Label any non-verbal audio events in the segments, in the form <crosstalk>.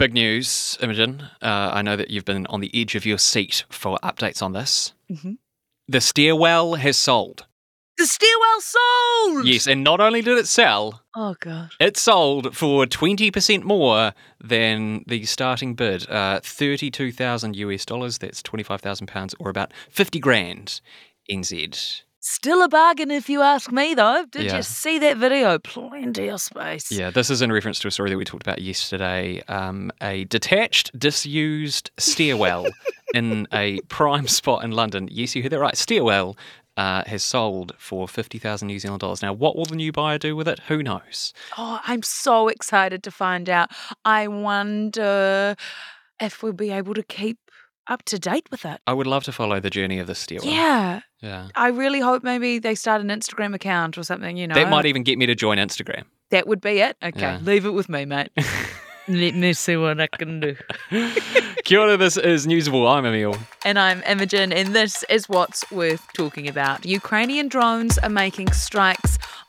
Big news, Imogen. Uh, I know that you've been on the edge of your seat for updates on this. Mhm. The stairwell has sold. The stairwell sold. Yes, and not only did it sell, Oh god. it sold for 20% more than the starting bid. Uh, 32,000 US dollars, that's 25,000 pounds, or about 50 grand NZ. Still a bargain if you ask me, though. Did Yeah. you see that video? Plenty of space. Yeah, this is in reference to a story that we talked about yesterday. Um, a detached, disused stairwell in a prime spot in London. Yes, you heard that right. Stairwell uh, has sold for 50,000 New Zealand dollars. Now, what will the new buyer do with it? Who knows? Oh, I'm so excited to find out. I wonder if we'll be able to keep up to date with it. I would love to follow the journey of this stairwell. Yeah. Yeah. I really hope maybe they start an Instagram account or something, you know. That might even get me to join Instagram. That would be it. Okay. Yeah. Leave it with me, mate. <laughs> Let me see what I can do. <laughs> Kia ora, this is Newsable. I'm Emil. And I'm Imogen, and this is what's worth talking about. Ukrainian drones are making strikes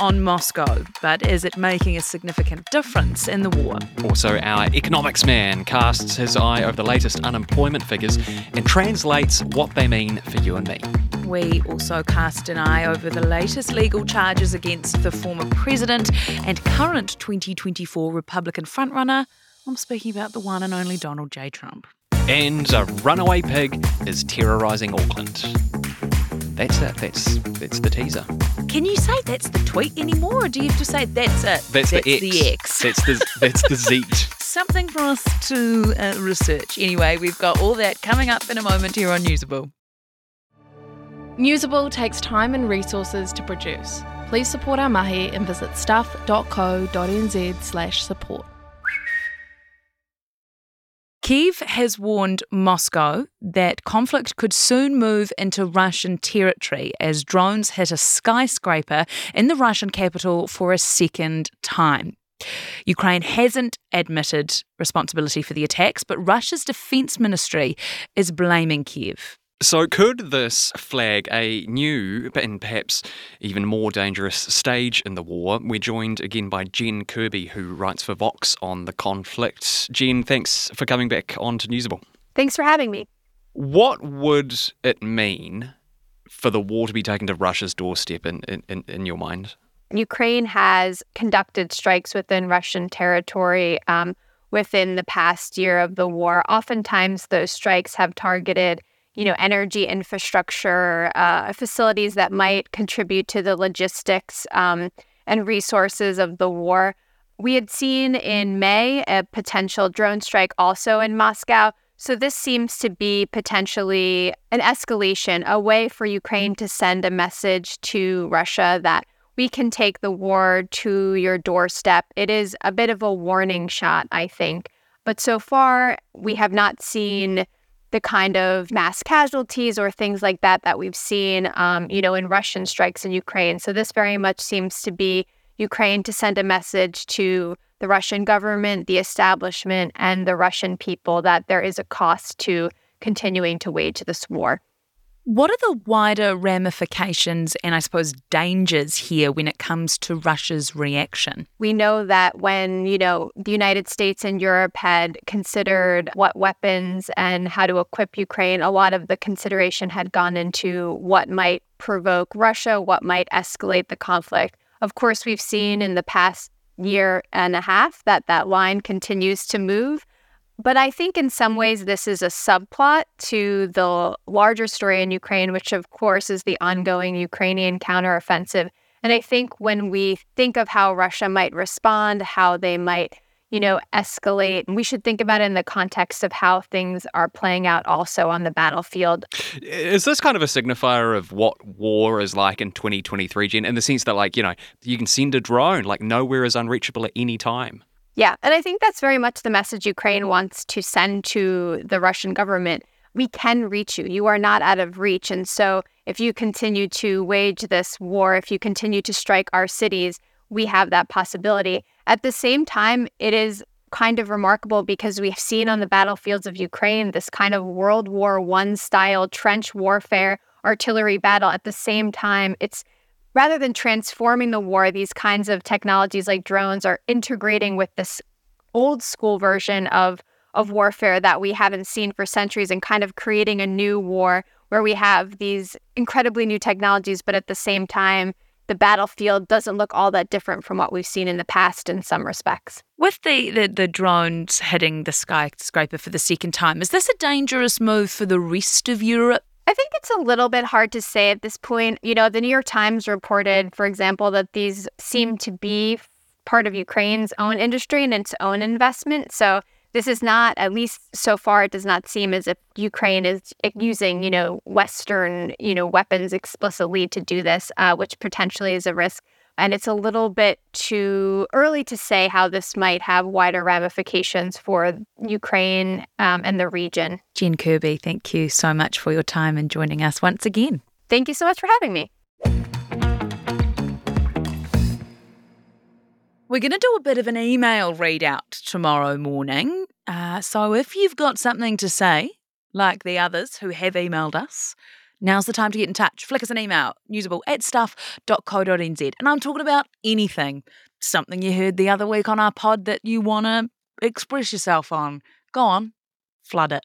on Moscow, but is it making a significant difference in the war? Also, our economics man casts his eye over the latest unemployment figures and translates what they mean for you and me. We also cast an eye over the latest legal charges against the former president and current 2024 Republican frontrunner. I'm speaking about the one and only Donald J. Trump. And a runaway pig is terrorising Auckland. That's it. That's that's the teaser. Can you say that's the tweet anymore, or do you have to say that's it? That's, the X. the X. That's the that's the zeet. <laughs> Something for us to uh, research. Anyway, we've got all that coming up in a moment here on Newsable. Newsable takes time and resources to produce. Please support our mahi and visit stuff.co.nz slash support. Kiev has warned Moscow that conflict could soon move into Russian territory as drones hit a skyscraper in the Russian capital for a second time. Ukraine hasn't admitted responsibility for the attacks, but Russia's defense ministry is blaming Kiev. So, could this flag a new and perhaps even more dangerous stage in the war? We're joined again by Jen Kirby, who writes for Vox on the conflict. Jen, thanks for coming back on to Newsable. Thanks for having me. What would it mean for the war to be taken to Russia's doorstep in, in, in, in your mind? Ukraine has conducted strikes within Russian territory um, within the past year of the war. Oftentimes, those strikes have targeted, you know, energy infrastructure, uh, facilities that might contribute to the logistics um, and resources of the war. We had seen in May a potential drone strike also in Moscow. So, this seems to be potentially an escalation, a way for Ukraine to send a message to Russia that we can take the war to your doorstep. It is a bit of a warning shot, I think. But so far, we have not seen the kind of mass casualties or things like that that we've seen, um, you know, in Russian strikes in Ukraine. So this very much seems to be Ukraine to send a message to the Russian government, the establishment, and the Russian people that there is a cost to continuing to wage this war. What are the wider ramifications and I suppose dangers here when it comes to Russia's reaction? We know that when, you know, the United States and Europe had considered what weapons and how to equip Ukraine, a lot of the consideration had gone into what might provoke Russia, what might escalate the conflict. Of course, we've seen in the past year and a half that that line continues to move. But I think in some mm-hmm. ways, this is a subplot to the larger story in Ukraine, which of course is the ongoing Ukrainian counteroffensive. And I think when we think of how Russia might respond, how they might, you know, escalate, we should think about it in the context of how things are playing out also on the battlefield. Is this kind of a signifier of what war is like in 2023, Jen, in the sense that, like, you know, you can send a drone, like, nowhere is unreachable at any time? Yeah, and I think that's very much the message Ukraine wants to send to the Russian government. We can reach you. You are not out of reach. And so, if you continue to wage this war, if you continue to strike our cities, we have that possibility. At the same time, it is kind of remarkable because we've seen on the battlefields of Ukraine this kind of World War I style trench warfare, artillery battle. At the same time, it's rather than transforming the war, these kinds of technologies like drones are integrating with this old school version of of warfare that we haven't seen for centuries and kind of creating a new war where we have these incredibly new technologies, but at the same time, the battlefield doesn't look all that different from what we've seen in the past in some respects. With the, the, the drones hitting the skyscraper for the second time, is this a dangerous move for the rest of Europe? I think it's a little bit hard to say at this point. You know, the New York Times reported, for example, that these seem to be part of Ukraine's own industry and its own investment. So this is not, at least so far, it does not seem as if Ukraine is using, you know, Western, you know, weapons explicitly to do this, uh, which potentially is a risk. And it's a little bit too early to say how this might have wider ramifications for Ukraine um, and the region. Jen Kirby, thank you so much for your time and joining us once again. Thank you so much for having me. We're going to do a bit of an email readout tomorrow morning. Uh, so if you've got something to say, like the others who have emailed us, now's the time to get in touch. Flick us an email, newsable at stuff.co.nz. And I'm talking about anything, something you heard the other week on our pod that you want to express yourself on. Go on, flood it.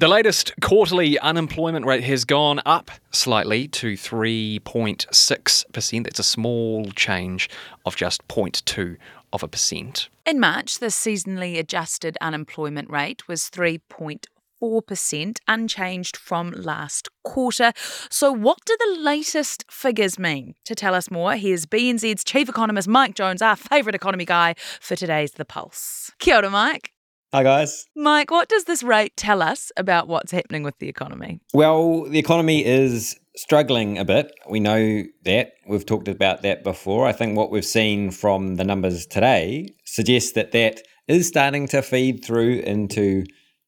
The latest quarterly unemployment rate has gone up slightly to 3.6%. That's a small change of just 0.2 of a percent. In March, the seasonally adjusted unemployment rate was 3.4%, unchanged from last quarter. So, what do the latest figures mean? To tell us more, here's BNZ's chief economist Mike Jones, our favourite economy guy for today's The Pulse. Kia ora, Mike. Hi, guys. Mike, what does this rate tell us about what's happening with the economy? Well, the economy is struggling a bit. We know that. We've talked about that before. I think what we've seen from the numbers today suggests that that is starting to feed through into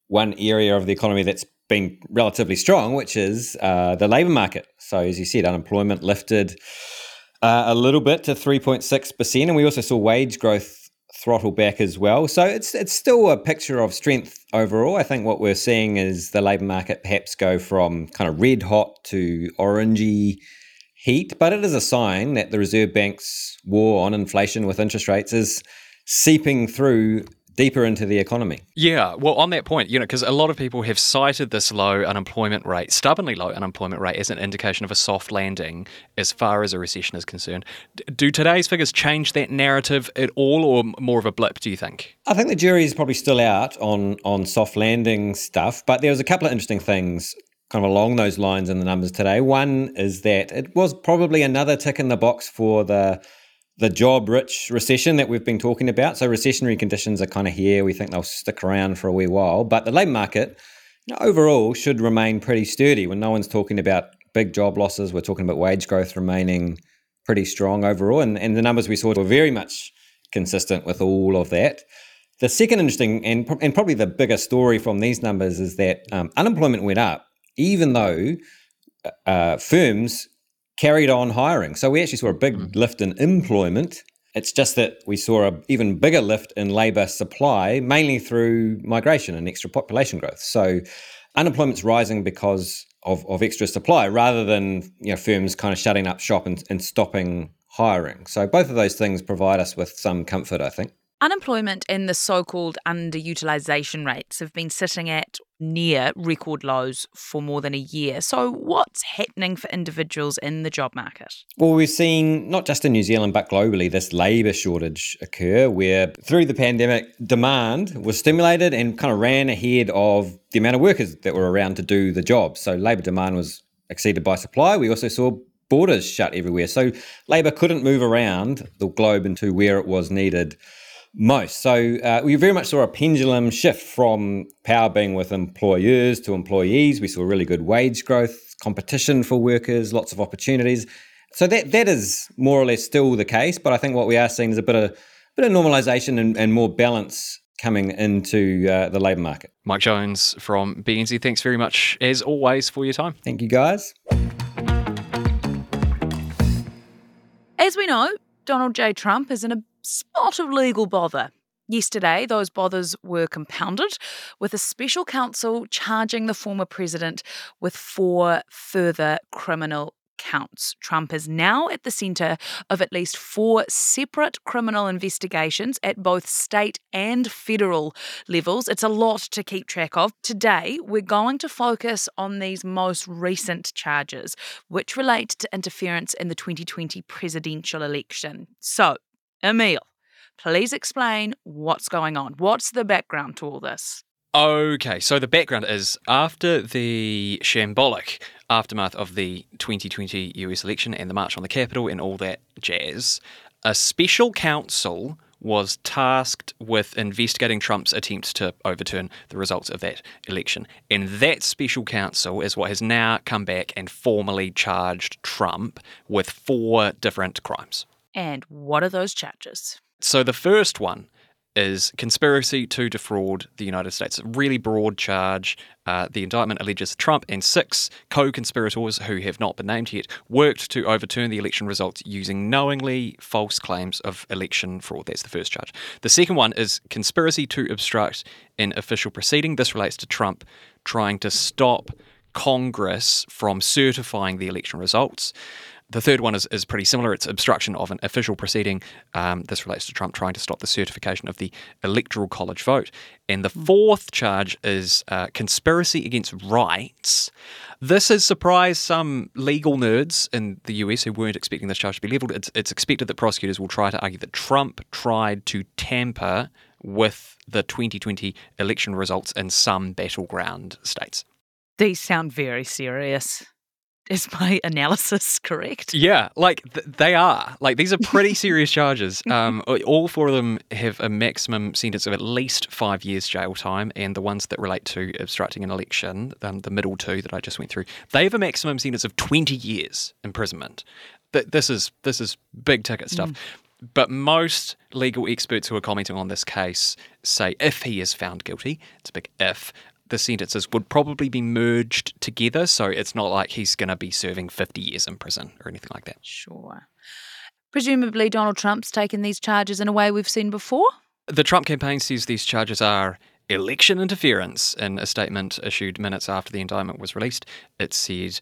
one area of the economy that's been relatively strong, which is uh, the labour market. So, as you said, unemployment lifted uh, a little bit to 3.6%. And we also saw wage growth throttle back as well. So it's it's still a picture of strength overall. I think what we're seeing is the labour market perhaps go from kind of red hot to orangey heat, but it is a sign that the Reserve Bank's war on inflation with interest rates is seeping through deeper into the economy. Yeah, well, on that point, you know, because a lot of people have cited this low unemployment rate, stubbornly low unemployment rate, as an indication of a soft landing as far as a recession is concerned. D- do today's figures change that narrative at all, or more of a blip, do you think? I think the jury is probably still out on on soft landing stuff, but there was a couple of interesting things kind of along those lines in the numbers today. One is that it was probably another tick in the box for the the job rich recession that we've been talking about. So recessionary conditions are kind of here. We think they'll stick around for a wee while, but the labour market you know, overall should remain pretty sturdy. When no one's talking about big job losses, we're talking about wage growth remaining pretty strong overall, and and the numbers we saw were very much consistent with all of that. The second interesting and, and probably the bigger story from these numbers is that um, unemployment went up, even though uh, firms carried on hiring. So we actually saw a big hmm. lift in employment. It's just that we saw an even bigger lift in labour supply, mainly through migration and extra population growth. So unemployment's rising because of, of extra supply rather than you know firms kind of shutting up shop and, and stopping hiring. So both of those things provide us with some comfort, I think. Unemployment and the so called underutilisation rates have been sitting at near record lows for more than a year. So, what's happening for individuals in the job market? Well, we've seen not just in New Zealand but globally this labour shortage occur where through the pandemic demand was stimulated and kind of ran ahead of the amount of workers that were around to do the job. So labour demand was exceeded by supply. We also saw borders shut everywhere. So labour couldn't move around the globe into where it was needed most. So uh, we very much saw a pendulum shift from power being with employers to employees. We saw really good wage growth, competition for workers, lots of opportunities. So that that is more or less still the case. But I think what we are seeing is a bit of bit of normalisation and, and more balance coming into uh, the labour market. Mike Jones from BNZ, thanks very much, as always, for your time. Thank you, guys. As we know, Donald J. Trump is in a spot of legal bother. Yesterday, those bothers were compounded with a special counsel charging the former president with four further criminal counts. Trump is now at the centre of at least four separate criminal investigations at both state and federal levels. It's a lot to keep track of. Today, we're going to focus on these most recent charges, which relate to interference in the 2020 presidential election. So, Emil, please explain what's going on. What's the background to all this? Okay, so the background is after the shambolic aftermath of the 2020 US election and the March on the Capitol and all that jazz, a special counsel was tasked with investigating Trump's attempts to overturn the results of that election. And that special counsel is what has now come back and formally charged Trump with four different crimes. And what are those charges? So the first one is conspiracy to defraud the United States. A really broad charge. Uh, the indictment alleges Trump and six co conspirators who have not been named yet worked to overturn the election results using knowingly false claims of election fraud. That's the first charge. The second one is conspiracy to obstruct an official proceeding. This relates to Trump trying to stop Congress from certifying the election results. The third one is, is pretty similar. It's obstruction of an official proceeding. Um, this relates to Trump trying to stop the certification of the Electoral College vote. And the fourth charge is uh, conspiracy against rights. This has surprised some legal nerds in the US who weren't expecting this charge to be levelled. It's, it's expected that prosecutors will try to argue that Trump tried to tamper with the 2020 election results in some battleground states. These sound very serious. Is my analysis <laughs> correct? Yeah, like th- they are. Like these are pretty <laughs> serious charges. Um, all four of them have a maximum sentence of at least five years jail time, and the ones that relate to obstructing an election, um, the middle two that I just went through, they have a maximum sentence of twenty years imprisonment. Th- this is this is big ticket stuff. Mm. But most legal experts who are commenting on this case say if he is found guilty, it's a big if, the sentences would probably be merged together. So it's not like he's going to be serving 50 years in prison or anything like that. Sure. Presumably, Donald Trump's taken these charges in a way we've seen before? The Trump campaign says these charges are election interference in a statement issued minutes after the indictment was released. It said,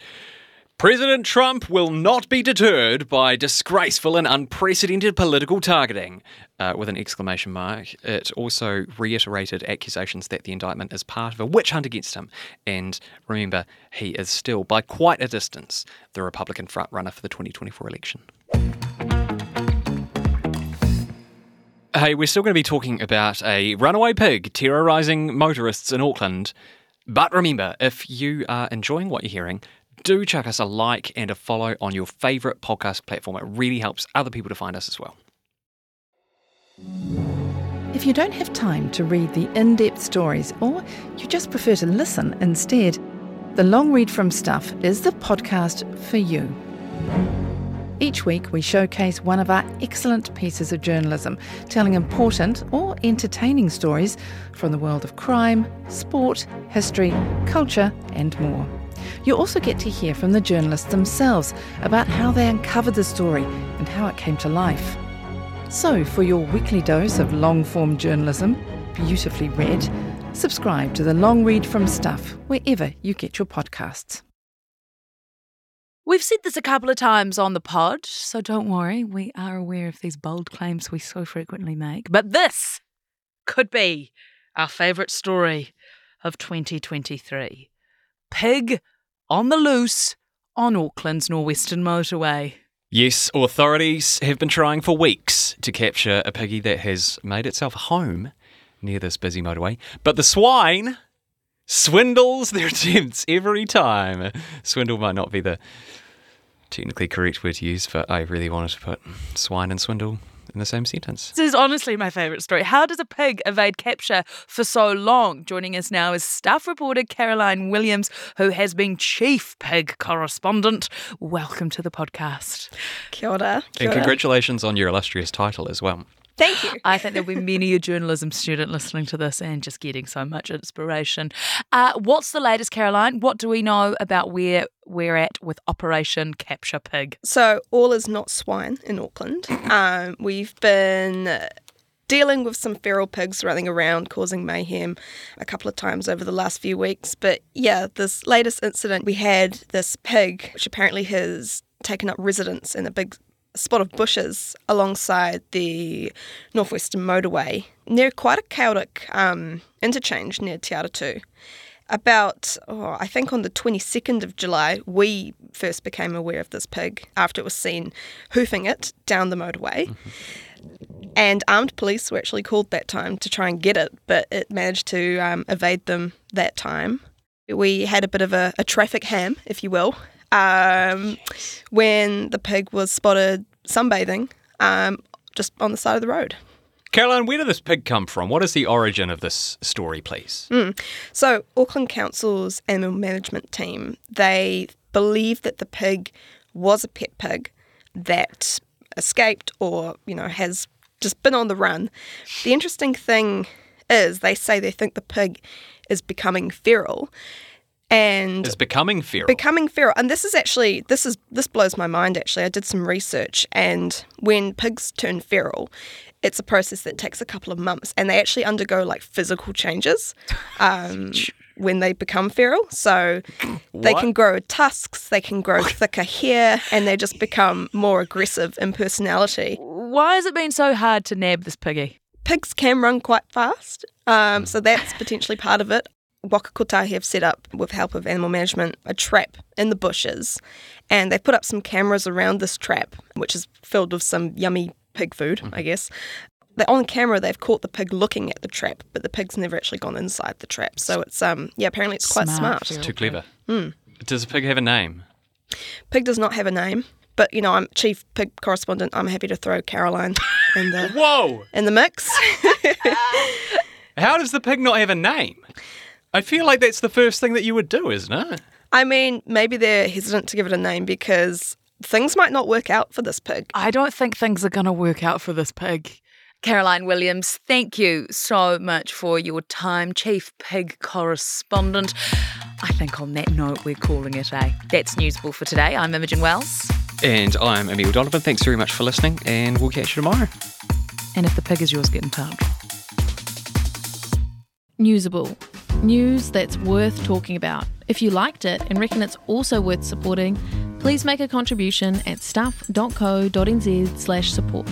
President Trump will not be deterred by disgraceful and unprecedented political targeting, uh, with an exclamation mark. It also reiterated accusations that the indictment is part of a witch hunt against him. And remember, he is still, by quite a distance, the Republican frontrunner for the 2024 election. Hey, we're still going to be talking about a runaway pig terrorising motorists in Auckland. But remember, if you are enjoying what you're hearing, do chuck us a like and a follow on your favourite podcast platform. It really helps other people to find us as well. If you don't have time to read the in depth stories or you just prefer to listen instead, the Long Read from Stuff is the podcast for you. Each week, we showcase one of our excellent pieces of journalism, telling important or entertaining stories from the world of crime, sport, history, culture, and more. You also get to hear from the journalists themselves about how they uncovered the story and how it came to life. So, for your weekly dose of long form journalism, beautifully read, subscribe to the Long Read from Stuff wherever you get your podcasts. We've said this a couple of times on the pod, so don't worry, we are aware of these bold claims we so frequently make. But this could be our favourite story of 2023 Pig on the loose on Auckland's Northwestern Motorway. Yes, authorities have been trying for weeks to capture a piggy that has made itself home near this busy motorway. But the swine swindles their <laughs> attempts every time. Swindle might not be the technically correct word to use, but I really wanted to put swine and swindle in the same sentence. This is honestly my favourite story. How does a pig evade capture for so long? Joining us now is staff reporter Caroline Williams, who has been chief pig correspondent. Welcome to the podcast. Kia ora. Kia ora. And congratulations on your illustrious title as well. Thank you. I think there'll be many a journalism student listening to this and just getting so much inspiration. Uh, what's the latest, Caroline? What do we know about where we're at with Operation Capture Pig? So, all is not swine in Auckland. Um, we've been dealing with some feral pigs running around causing mayhem a couple of times over the last few weeks. But yeah, this latest incident, we had this pig, which apparently has taken up residence in a big spot of bushes alongside the Northwestern Motorway near quite a chaotic um, interchange near Te Atatū. About, oh, I think on the 22nd of July, we first became aware of this pig after it was seen hoofing it down the motorway. Mm-hmm. And armed police were actually called that time to try and get it, but it managed to um, evade them that time. We had a bit of a, a traffic ham, if you will, um, when the pig was spotted sunbathing um, just on the side of the road. Caroline, where did this pig come from? What is the origin of this story, please? Mm. So, Auckland Council's animal management team, they believe that the pig was a pet pig that escaped or, you know, has just been on the run. The interesting thing is they say they think the pig is becoming feral and is becoming feral. Becoming feral, and this is actually this is this blows my mind. Actually, I did some research, and when pigs turn feral, it's a process that takes a couple of months, and they actually undergo like physical changes. <laughs> Um, when they become feral. So <coughs> they can grow tusks, they can grow thicker hair, and they just become more aggressive in personality. Why has it been so hard to nab this piggy? Pigs can run quite fast, um, so that's potentially part of it. Waka Kotahi have set up, with help of animal management, a trap in the bushes, and they've put up some cameras around this trap, which is filled with some yummy pig food, I guess on camera they've caught the pig looking at the trap, but the pig's never actually gone inside the trap. So it's um yeah, apparently it's quite smart. smart. It's too clever. Mm. Does a pig have a name? Pig does not have a name, but you know I'm chief pig correspondent. I'm happy to throw Caroline in the <laughs> whoa in the mix. <laughs> How does the pig not have a name? I feel like that's the first thing that you would do, isn't it? I mean, maybe they're hesitant to give it a name because things might not work out for this pig. I don't think things are going to work out for this pig. Caroline Williams, thank you so much for your time, Chief Pig Correspondent. I think on that note, we're calling it a. That's Newsable for today. I'm Imogen Wells. And I'm Emil Donovan. Thanks very much for listening, and we'll catch you tomorrow. And if the pig is yours, get in touch. Newsable. News that's worth talking about. If you liked it and reckon it's also worth supporting, please make a contribution at stuff.co.nz slash support.